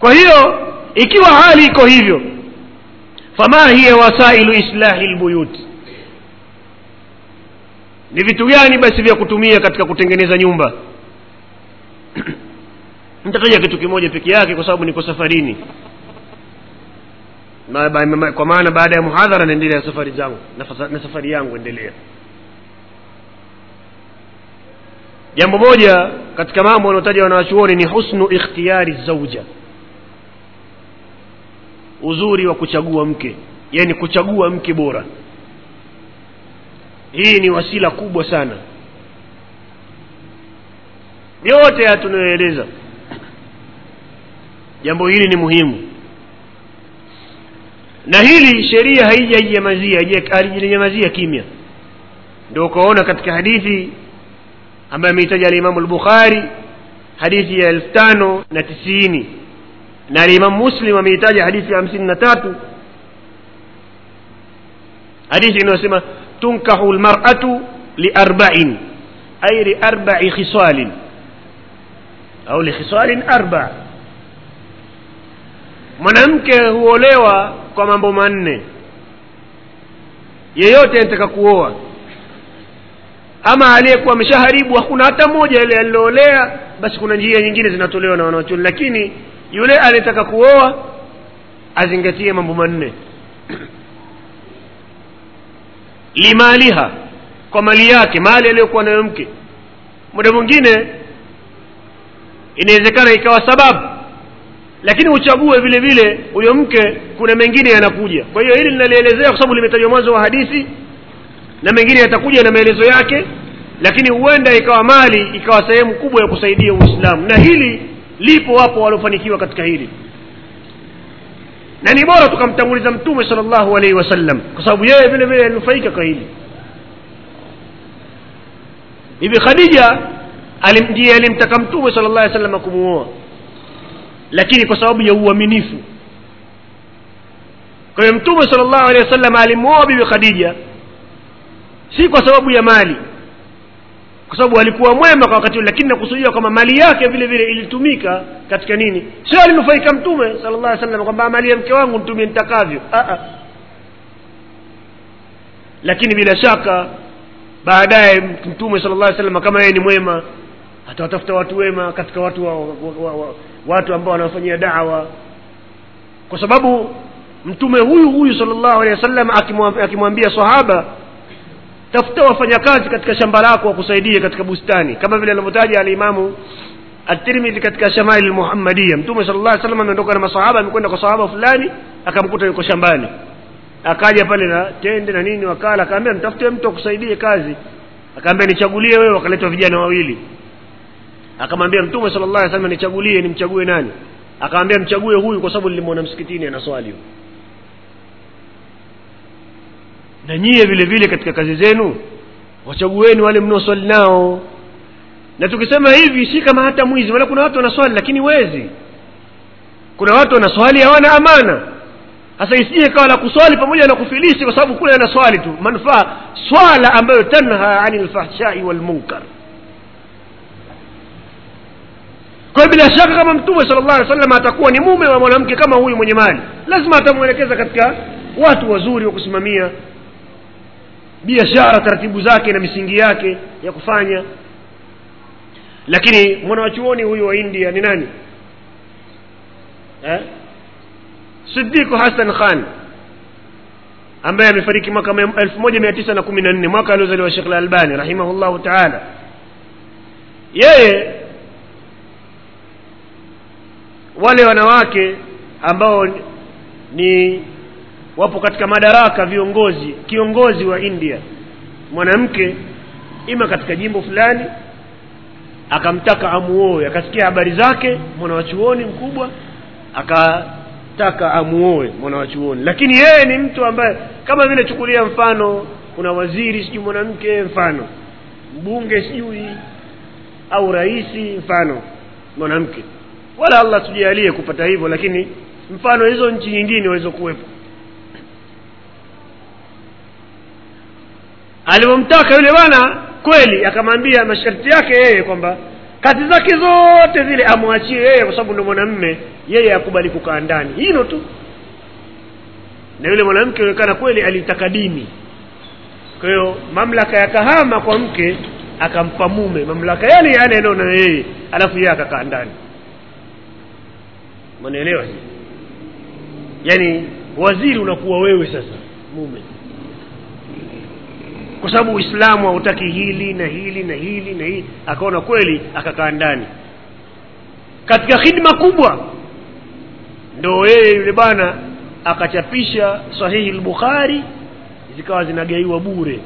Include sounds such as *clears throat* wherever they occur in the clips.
kwa hiyo ikiwa hali iko hivyo fama hiya wasailu islahi lbuyut? Ni vitu gani basi vya kutumia katika kutengeneza nyumba? *clears throat* Nitataja kitu kimoja peke yake kwa sababu niko safarini. Kwa maana baada ya muhadhara naendelea safari zangu na safari yangu endelea. Jambo moja katika mambo wanaotaja wanawachuoni ni husnu ikhtiyari zauja uzuri wa kuchagua mke yani kuchagua mke bora. Hii ni wasila kubwa sana. Yote ya tunayoeleza jambo hili ni muhimu. Na hili sheria haijainyamazia haija- kimya. Ndio ukaona katika hadithi ambayo ameitaja alimamu lbukhari hadithi ya elfu tano na tisini na alimamu muslim ameitaja hadithi ya hamsini na tatu. Hadithi inayosema tunkahu lmaratu liarbain ay liarbai khisalin au likhisalin arba. Mwanamke huolewa kwa mambo manne. Yeyote anataka kuoa. Ama aliyekuwa ameshaharibu hakuna hata moja ile aliloolea basi kuna njia nyingine zinatolewa na wanachuoni. Lakini yule anayetaka kuoa azingatie mambo manne. *clears throat* Limaliha kwa mali yake mali aliyokuwa nayo mke. Muda mwingine inawezekana ikawa sababu. Lakini uchague vile vile huyo mke kuna mengine yanakuja. Kwa hiyo hili linalielezea kwa sababu limetajwa mwanzo wa hadithi na mengine yatakuja na maelezo yake lakini huenda ikawa mali ikawa sehemu kubwa ya kusaidia uislamu. Na hili lipo wapo waliofanikiwa katika hili na ni bora tukamtanguliza mtume sala llahu alaihi wasallam kwa sababu yeye vile vile alinufaika kwa hili hivi khadija ndiye alimtaka mtume sala llah wasallam kumuoa lakini kwa sababu ya uaminifu kwa hiyo mtume sala llahu alehi wasallam alimuoa bibi khadija si kwa sababu ya mali kwa sababu alikuwa mwema kwa wakati lakini nakusudia kwamba mali yake vile vile ilitumika katika nini? Sio alinufaika mtume sala llah salam kwamba mali ya mke wangu nitumie nitakavyo. Lakini bila shaka baadaye mtume sala alih wasallam kama yeye ni mwema atawatafuta watu wema katika watu wa, wa, wa, wa, watu ambao wanaofanyia dawa. Kwa sababu mtume huyu huyu sala llahu alehi wasallam akimwa- akimwambia sahaba tafuta wafanyakazi katika shamba lako wakusaidie katika bustani. Kama vile anavyotaja alimamu at-tirmidhi katika shamail lmuhammadiya mtume sala llah salam ameondoka na masahaba amekwenda kwa sahaba fulani akamkuta yuko shambani. Akaja pale na tende na nini wakala akaambia mtafute mtu akusaidie kazi. Akaambia nichagulie wewe. Wakaletwa vijana wawili. Akamwambia mtume sala llah salam nichagulie nimchague nani? Akamwambia mchague huyu kwa sababu nilimwona msikitini anaswali na nyie vile vile katika kazi zenu wachagueni wale mnaoswali nao. Na tukisema hivi si kama hata mwizi maana kuna watu wanaswali lakini wezi. Kuna watu wanaswali hawana amana. Sasa isije kawa la kuswali pamoja na kufilisi kwa sababu kule anaswali tu. Manufaa swala ambayo tanha ani lfahshai walmunkar kwa bila shaka kama mtume sala llah alih sallam atakuwa ni mume wa mwanamke kama huyu mwenye mali lazima atamwelekeza katika watu wazuri wa kusimamia biashara taratibu zake na misingi yake ya kufanya. Lakini mwanawachuoni huyu wa india ni nani? Eh? sidiku hasan khan ambaye amefariki mwaka elfu moja mia tisa na kumi na nne mwaka aliozaliwa shekh lalbani rahimahullahu taala. Yeye wale wanawake ambao ni wapo katika madaraka viongozi kiongozi wa india. Mwanamke ima katika jimbo fulani akamtaka amuoe. Akasikia habari zake mwanawachuoni mkubwa akataka amuoe mwanawachuoni. Lakini yeye ni mtu ambaye kama vile chukulia mfano kuna waziri sijui mwanamke mfano. Mbunge sijui au raisi mfano mwanamke. Wala allah tujalie kupata hivyo lakini mfano hizo nchi nyingine walizokuwepo alivyomtaka yule bwana kweli akamwambia masharti yake yeye kwamba kazi zake zote zile amwachie yeye kwa sababu ndo mwanamme yeye akubali kukaa ndani. Hilo tu. Na yule mwanamke onekana kweli alitaka dini. Kwa hiyo mamlaka ya kahama kwa mke akampa mume. Mamlaka yale yale anaona yeye alafu yeye akakaa ndani. Manaelewa yaani waziri unakuwa wewe sasa mume kwa sababu uislamu hautaki hili na hili na hili na hili. Akaona kweli akakaa ndani. Katika khidma kubwa ndo yeye yule bwana akachapisha sahihi lbukhari zikawa zinagaiwa bure.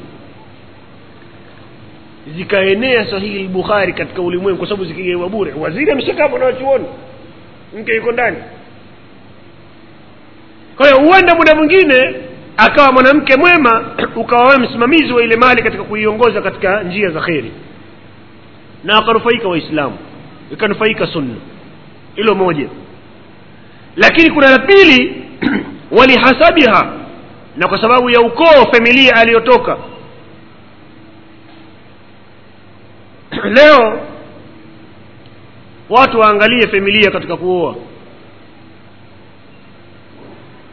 Zikaenea sahihi lbukhari katika ulimwengu kwa sababu zikigaiwa bure. Waziri ameshakaa mwanawachuoni mke yuko ndani. Kwa hiyo huenda muda mwingine akawa mwanamke mwema ukawa wewe msimamizi wa ile mali katika kuiongoza katika njia za kheri. Na wakanufaika waislamu ikanufaika sunna. Hilo moja. Lakini kuna la pili *clears throat* walihasabiha na kwa sababu ya ukoo familia aliyotoka. *clears throat* Leo watu waangalie familia katika kuoa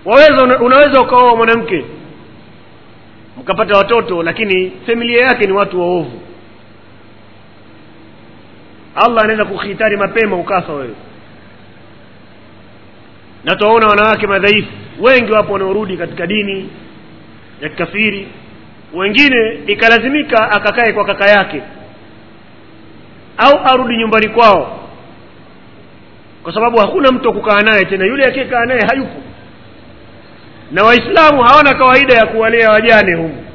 waweza unaweza ukaoa mwanamke mkapata watoto lakini familia yake ni watu waovu. Allah anaweza kukhitari mapema ukafa wewe. Na tuwaona wanawake madhaifu wengi wapo wanaorudi katika dini ya kikafiri. Wengine ikalazimika akakae kwa kaka yake au arudi nyumbani kwao kwa sababu hakuna mtu wa kukaa naye tena. Yule akiyekaa naye hayupo na waislamu hawana kawaida ya kuwalea wajane humu.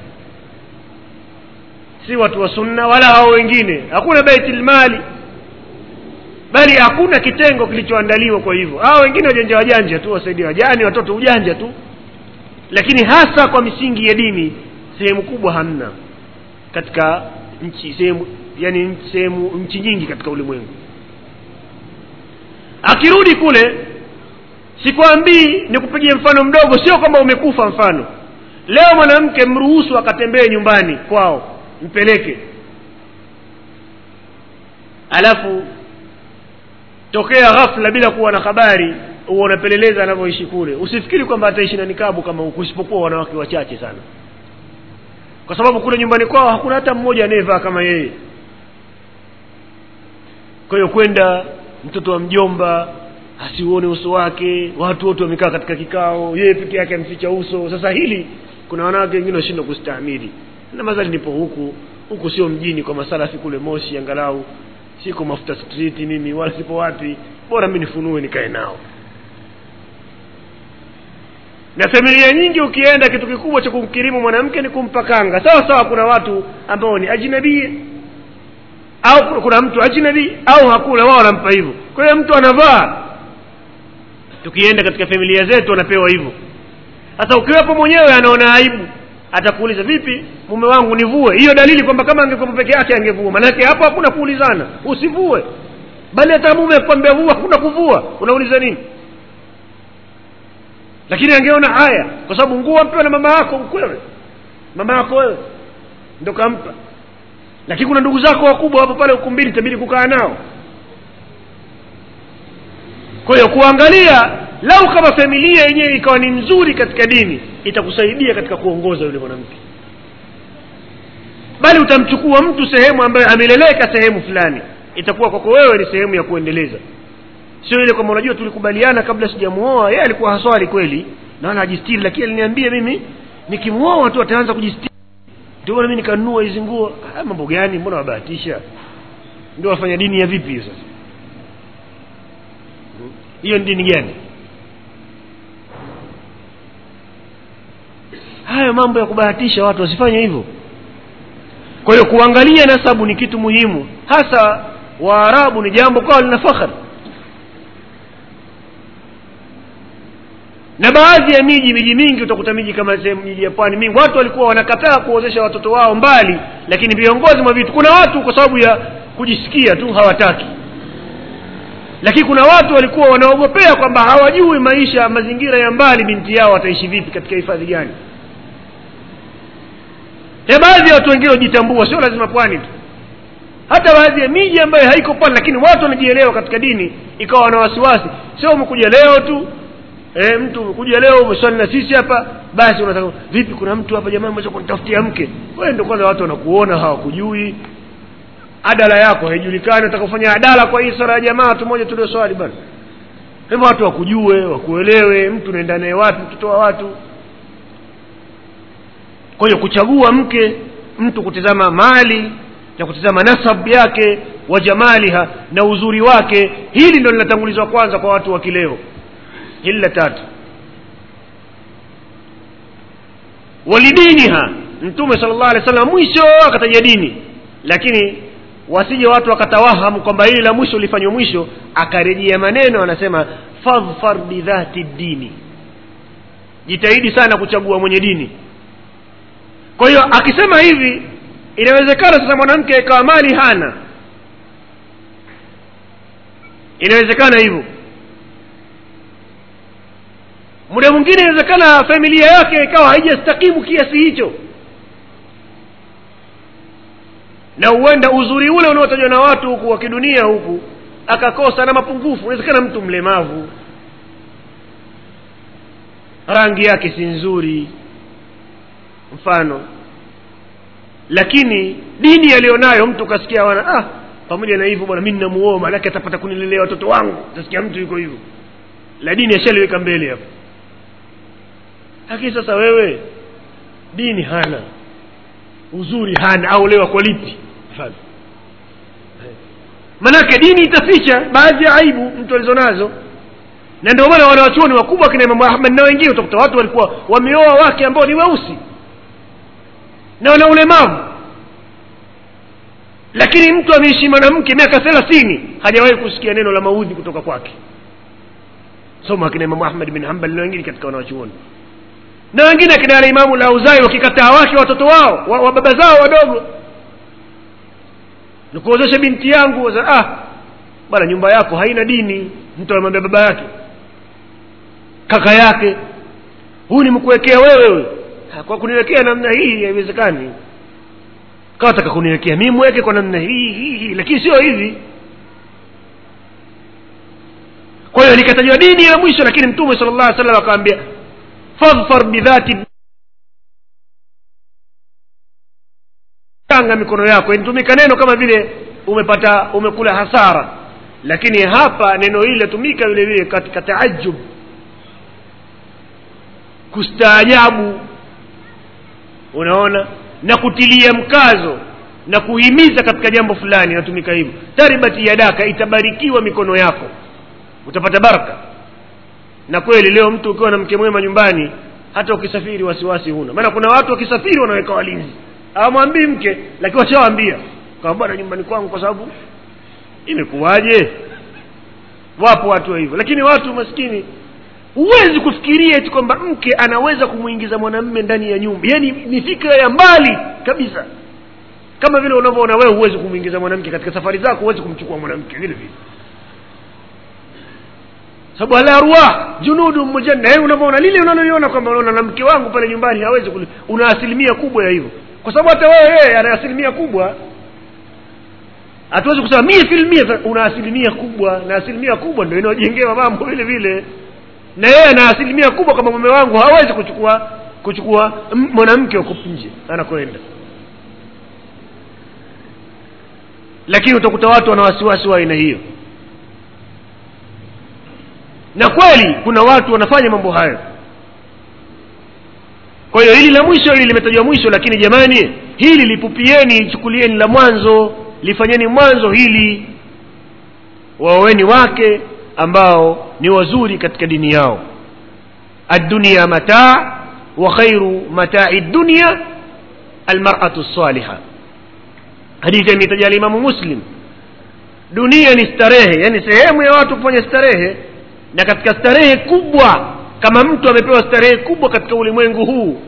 Si watu wa sunna wala hao wengine. Hakuna baitul mali. Bali hakuna kitengo kilichoandaliwa kwa hivyo. Hao wengine wajanja wajanja tu wasaidia wajane watoto ujanja tu. Lakini hasa kwa misingi ya dini sehemu kubwa hamna katika nchi sehemu yani sehemu nchi nyingi katika ulimwengu. Akirudi kule sikwambii nikupigie mfano mdogo sio kwamba umekufa mfano. Leo mwanamke mruhusu akatembee nyumbani kwao mpeleke. Alafu tokea ghafla bila kuwa na habari huwa unapeleleza anavyoishi kule. Usifikiri kwamba ataishi na nikabu kama huku isipokuwa wanawake wachache sana. Kwa sababu kule nyumbani kwao hakuna hata mmoja anayevaa kama yeye. Kwa hiyo kwenda mtoto wa mjomba asiuone uso wake watu wote wamekaa katika kikao yeye peke yake amficha uso. Sasa hili kuna wanawake wengine washindwa kustahimili. Na nipo huku huku sio mjini kwa masalafi kule moshi angalau siko mafuta street mimi wala sipo wapi. Bora mi nifunue nikae nao. Na familia nyingi ukienda kitu kikubwa cha kumkirimu mwanamke ni kumpa kanga. Sawa sawa kuna watu ambao ni ajnabii au kuna mtu ajnabi au hakuna wao wanampa hivyo. Kwa hiyo mtu anavaa tukienda katika familia zetu anapewa hivyo. Sasa ukiwepo mwenyewe anaona aibu. Atakuuliza vipi mume wangu nivue? Hiyo dalili kwamba kama angekuwa peke yake angevua. Maanake hapo hakuna kuulizana. Usivue. Bali hata mume akwambia vua hakuna kuvua. Unauliza nini? Lakini angeona haya kwa sababu nguo ampewa na mama yako mkwewe. Mama yako wewe ndo kampa. Lakini kuna ndugu zako wakubwa wapo pale ukumbini tabidi kukaa nao kwa hiyo kuangalia lau kama familia yenyewe ikawa ni nzuri katika dini itakusaidia katika kuongoza yule mwanamke. Bali utamchukua mtu sehemu ambayo ameleleka sehemu fulani itakuwa kwako wewe ni sehemu ya kuendeleza. Sio ile kwamba unajua tulikubaliana kabla sijamuoa yeye alikuwa haswali kweli naona ajistiri lakini aliniambia mimi nikimuoa tu ataanza kujistiri. Ndio mimi nikanunua hizi nguo. Ah, mambo gani? Mbona wabahatisha? Ndio wafanya dini ya vipi sasa hiyo ni dini gani? Hayo mambo ya kubahatisha watu wasifanye hivyo. Kwa hiyo kuangalia nasabu ni kitu muhimu. Hasa waarabu ni jambo kwao lina fakhari na baadhi ya miji miji mingi utakuta miji kama sehemu miji ya pwani mingi watu walikuwa wanakataa kuozesha watoto wao mbali lakini viongozi mwa vitu kuna watu kwa sababu ya kujisikia tu hawataki lakini kuna watu walikuwa wanaogopea kwamba hawajui maisha mazingira ya mbali binti yao wataishi vipi katika hifadhi gani. Ya baadhi ya watu wengine wajitambua sio lazima pwani tu. Hata baadhi ya miji ambayo haiko pwani lakini watu wanajielewa katika dini ikawa wana wasiwasi. Sio umekuja leo tu e, mtu umekuja leo umeswali na sisi hapa basi unataka vipi kuna mtu hapa jamani mmoja kunitafutia mke? Wewe kwanza watu wanakuona hawakujui adala yako haijulikani utakufanya adala kwa hii sala ya jamaa tu moja tulioswali bana hivyo watu wakujue wakuelewe mtu unaenda naye wapi mtoto watu. Kwa hiyo kuchagua mke mtu kutizama mali na kutizama nasabu yake wa jamaliha na uzuri wake hili ndo linatangulizwa kwanza kwa watu wa kileo. Hili la tatu. Walidiniha mtume sala llah alih wa sallam mwisho akataja dini lakini wasije watu wakatawahamu kwamba hili la mwisho lifanywa mwisho. Akarejea maneno anasema fadhfar bidhati dini. Jitahidi sana kuchagua mwenye dini. Kwa hiyo akisema hivi inawezekana sasa mwanamke ikawa mali hana. Inawezekana hivyo. Muda mwingine inawezekana familia yake ikawa haijastakimu kiasi hicho na huenda uzuri ule unaotajwa na watu huku wa kidunia huku akakosa na mapungufu inawezekana mtu mlemavu. Rangi yake si nzuri mfano. Lakini dini aliyonayo mtu kasikia wana ah pamoja na hivyo bwana mi ninamuoa maanake atapata kunilelea watoto wangu. Utasikia mtu yuko hivyo. La dini ashaliweka mbele hapo. Lakini sasa wewe dini hana. Uzuri hana. Au lewa kwa lipi mfano. Manake dini itaficha baadhi ya aibu mtu alizonazo. Na ndio maana wanawachuoni wakubwa kina imamu ahmad na wengine utakuta watu walikuwa wameoa wake ambao ni weusi na wana ulemavu. Lakini mtu ameishi mwanamke miaka thelathini hajawahi kusikia neno la maudhi kutoka kwake. Soma akina imamu ahmad bin hambal na wengine katika wanawachuoni na wengine akina alimamu lauzai wakikataa wake watoto wao wa, wa baba zao wadogo nikuozeshe binti yangu ah bana nyumba yako haina dini. Mtu anamwambia baba yake kaka yake huyu nimekuwekea wewe. Kwa kuniwekea namna hii haiwezekani. Kawa kuniwekea mi mweke kwa namna hii hii hii lakini sio hivi. Kwa hiyo likatajwa dini ya mwisho lakini mtume sala llah salam akawambia fadhfar bidhati tanga mikono yako. Inatumika neno kama vile umepata umekula hasara. Lakini hapa neno hili latumika vile vile katika taajub kustaajabu. Unaona? Na kutilia mkazo. Na kuhimiza katika jambo fulani inatumika hivyo. Taribati yadaka itabarikiwa mikono yako. Utapata baraka. Na kweli leo mtu ukiwa na mke mwema nyumbani hata ukisafiri wasiwasi huna. Maana kuna watu wakisafiri wanaweka walinzi hawamwambii mke lakini washawaambia kama bwana nyumbani kwangu kwa sababu imekuwaje? Wapo watu wa hivyo. Lakini watu maskini huwezi kufikiria eti kwamba mke anaweza kumwingiza mwanamme ndani ya nyumba. Yaani ni fikra ya mbali kabisa. Kama vile unavyoona wewe huwezi kumwingiza mwanamke. Katika safari zako huwezi kumchukua mwanamke. Vile vile. Sababu ala junudu mujanna unavyoona lile unaloliona kwamba unaona na mke wangu pale nyumbani hawezi una asilimia kubwa ya hivyo kwa sababu hata wewe yeye ana asilimia kubwa. Hatuwezi kusema mia filmia una asilimia kubwa. Na asilimia kubwa ndio inaojengewa mambo vile vile. Na yeye ana asilimia kubwa kama mume wangu hawezi kuchukua kuchukua mwanamke huko nje anakwenda lakini utakuta watu wana wasiwasi wa aina hiyo. Na kweli kuna watu wanafanya mambo hayo kwa hiyo hili la mwisho hili limetajwa mwisho lakini jamani hili lipupieni chukulieni la mwanzo lifanyeni mwanzo hili waoweni wake ambao ni wazuri katika dini yao. Addunia mataa wa khairu matai dunia almaratu saliha hadithi ameitaja alimamu muslim. Dunia ni starehe yani sehemu ya watu kufanya starehe na katika starehe kubwa kama mtu amepewa starehe kubwa katika ulimwengu huu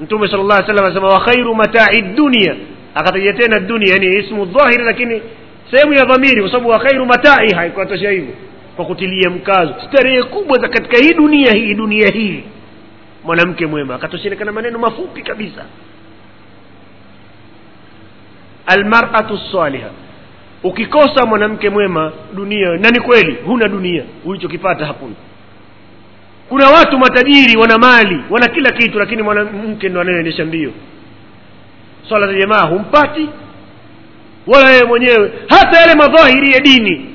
mtume sala llah salam anasema wa matai dunia akataja tena dunia yani ismu dhahiri lakini sehemu ya dhamiri kwa sababu wa khairu matai haikuatosha hivyo kwa kutilia mkazo. Starehe kubwa za katika hii dunia hii dunia hii. Mwanamke mwema akatosheleka na maneno mafupi kabisa. Almaratu saliha ukikosa mwanamke mwema dunia na ni kweli huna dunia ulichokipata hakuna kuna watu matajiri wana mali wana kila kitu lakini mwanamke ndo anayeendesha mbio. Swala za jamaa humpati wala yeye mwenyewe hata yale madhahiri ya dini.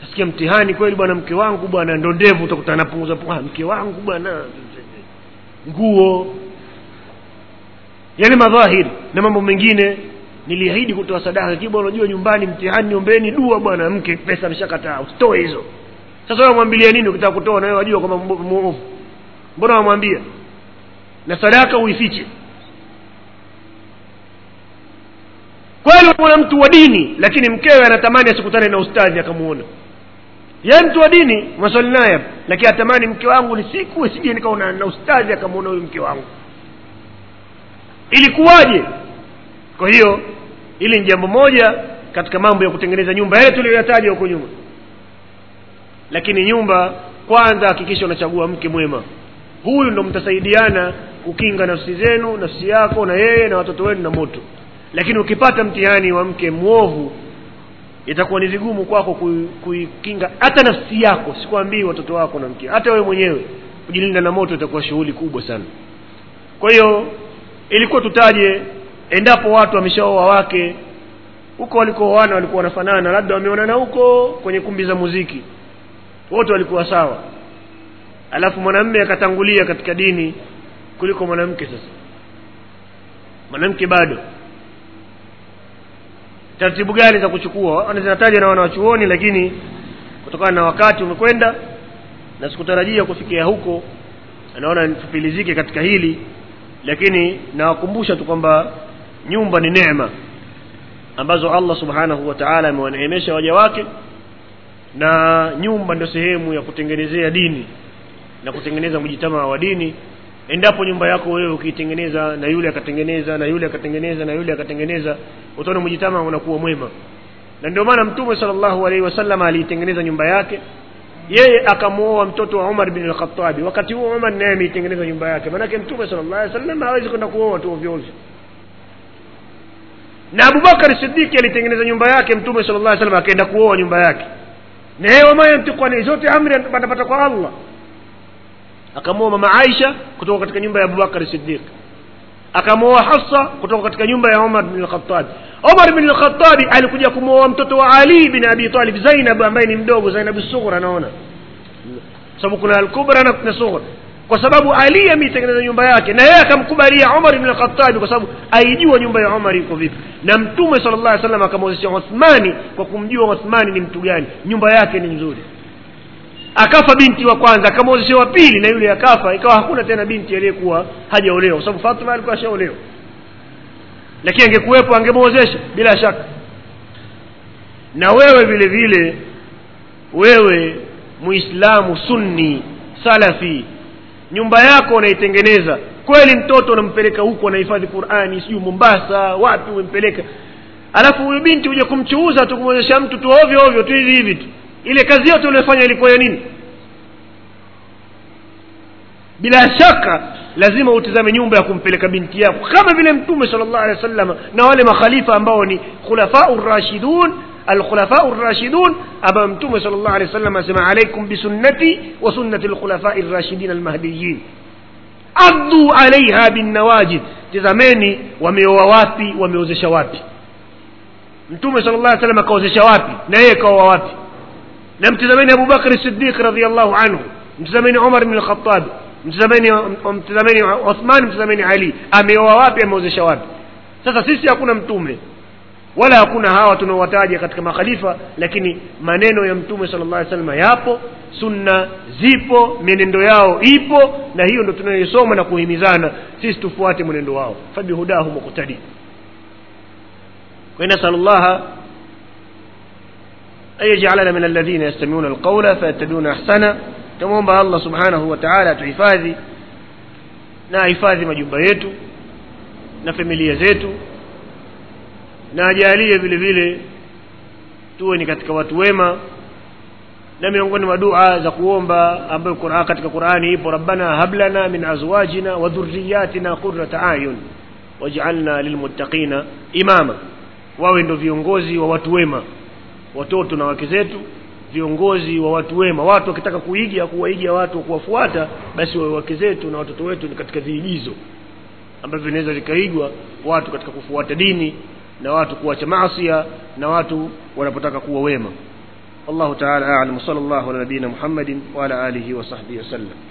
Tasikia mtihani kweli bwana mke wangu bwana ndo ndevu utakuta anapunguza mke wangu bwana. Nguo. Yale madhahiri na mambo mengine niliahidi kutoa sadaka kiba unajua nyumbani mtihani ombeni dua bwana mke pesa ameshakataa usitoe hizo sasa wamwambilia mwambilia nini ukitaka kutoa na wewe wajua kwamba muovu mbona wamwambia na sadaka uifiche. Kweli kuna mtu wa dini lakini mkewe anatamani asikutane na ustadhi akamuona. Ye mtu wa dini maswali naye lakini atamani mke wangu ni siku sije nikaona na ustadhi akamuona huyu mke wangu. Ilikuwaje? Kwa hiyo ili ni jambo moja katika mambo ya kutengeneza nyumba. Yale tuliyoyataja huko nyuma lakini nyumba kwanza hakikisha unachagua mke mwema. Huyu ndo mtasaidiana kukinga nafsi zenu nafsi yako na yeye na watoto wenu na moto. Lakini ukipata mtihani wa mke mwovu itakuwa ni vigumu kwako kui- kuikinga hata nafsi yako. Sikwambii watoto wako na mke. Hata wewe mwenyewe kujilinda na moto itakuwa shughuli kubwa sana. Kwa hiyo ilikuwa tutaje endapo watu wameshaoa wake huko walikooana walikuwa wanafanana labda wameonana huko kwenye kumbi za muziki wote walikuwa sawa. Alafu mwanamme akatangulia katika dini kuliko mwanamke sasa. Mwanamke bado. Taratibu gani za kuchukua? Zinataja na wanawachuoni lakini kutokana na wakati umekwenda na sikutarajia kufikia huko naona nitupilizike katika hili lakini nawakumbusha tu kwamba nyumba ni neema ambazo allah subhanahu wa taala amewaneemesha waja wake na nyumba ndio sehemu ya kutengenezea dini na kutengeneza mjitamaa wa dini. Endapo nyumba yako wewe ukiitengeneza na yule akatengeneza na yule akatengeneza na yule akatengeneza utaona mjitamaa unakuwa mwema. Na ndio maana mtume sallallahu alaihi wasallam aliitengeneza nyumba yake. Yeye akamwoa mtoto wa Umar bin al-Khattab. Wakati huo Umar naye ameitengeneza nyumba yake. Maanake mtume sallallahu alaihi wasallam hawezi kwenda kuoa tu ovyo. Na Abubakar Siddiq alitengeneza nyumba yake mtume sallallahu alaihi wasallam akaenda kuoa nyumba yake yeye wama yantiqu ani zote amri anapata kwa Allah akamwoa mama Aisha kutoka katika nyumba ya Abubakar Siddiq akamwoa Hafsa kutoka katika nyumba ya Umar bin al-Khattab Umar bin al-Khattab alikuja kumwoa mtoto wa Ali bin Abi Talib Zainab ambaye ni mdogo Zainab as-Sughra naona sababu kuna al-Kubra na kuna Sughra kwa sababu Ali ameitengeneza nyumba yake na yeye akamkubalia Umar bin al-Khattab kwa sababu aijua nyumba ya Umar iko vipi. Na Mtume sallallahu alaihi wasallam akamwezesha Uthmani kwa kumjua Uthmani ni mtu gani nyumba yake ni nzuri. Akafa binti wa kwanza akamwozesha wa pili na yule akafa ikawa hakuna tena binti aliyekuwa hajaolewa kwa sababu Fatima alikuwa ashaolewa. Lakini angekuwepo angemwozesha bila shaka. Na wewe vile vile wewe muislamu sunni salafi nyumba yako unaitengeneza. Kweli mtoto unampeleka huko anahifadhi qurani sijui mombasa wapi umempeleka alafu huyu binti huja kumchuuza tu kumwezesha mtu tu ovyo ovyo tu hivi hivi tu. Ile kazi yote uliyofanya ilikuwa ya nini? Bila shaka lazima utizame nyumba ya kumpeleka binti yako. Kama vile mtume sal llah alehi wa sallama na wale makhalifa ambao ni khulafau rashidun الخلفاء الراشدون أبا أبامتم صلى الله عليه وسلم أسمع عليكم بسنتي وسنة الخلفاء الراشدين المهديين. أضوا عليها بالنواجد تزميني وميوواتي وميوزشواتي أنتم صلى الله عليه وسلم كوزشواتي نايك وواتي لم نعم، تزميني أبو بكر الصديق رضي الله عنه. تزميني عمر من الخطاب. تزميني عثمان تزميني علي. أميوواتي أميوزشواتي ستسيسي أكون أمتومي wala hakuna hawa tunaowataja katika makhalifa lakini maneno ya mtume sala llah salama yapo sunna zipo mienendo yao ipo na hiyo ndo tunayoisoma na kuhimizana sisi tufuate mwenendo wao fabihudahu muqtadi ونسأل الله أن يجعلنا من الذين يستمعون القول فيتبعون أحسنه تمومba Allah subhanahu wa ta'ala tuhifadhi na hifadhi majumba yetu na familia zetu na ajalie vile vile tuwe ni katika watu wema na miongoni mwa dua za kuomba ambayo Qur'an katika Qur'ani ipo rabbana hablana min azwajina wa dhurriyyatina qurrata ayun waj'alna lilmuttaqina imama. Wawe ndo viongozi wa watu wema watoto na wake zetu viongozi wa watu wema. Watu wakitaka kuiga kuwaiga watu kuwafuata basi wawe wake zetu na watoto wetu ni katika viigizo ambavyo vinaweza vikaigwa watu katika kufuata dini na watu kuacha maasia na watu wanapotaka kuwa wema الله تعالى أعلم وصلى الله على نبينا محمد وعلى آله وصحبه وسلم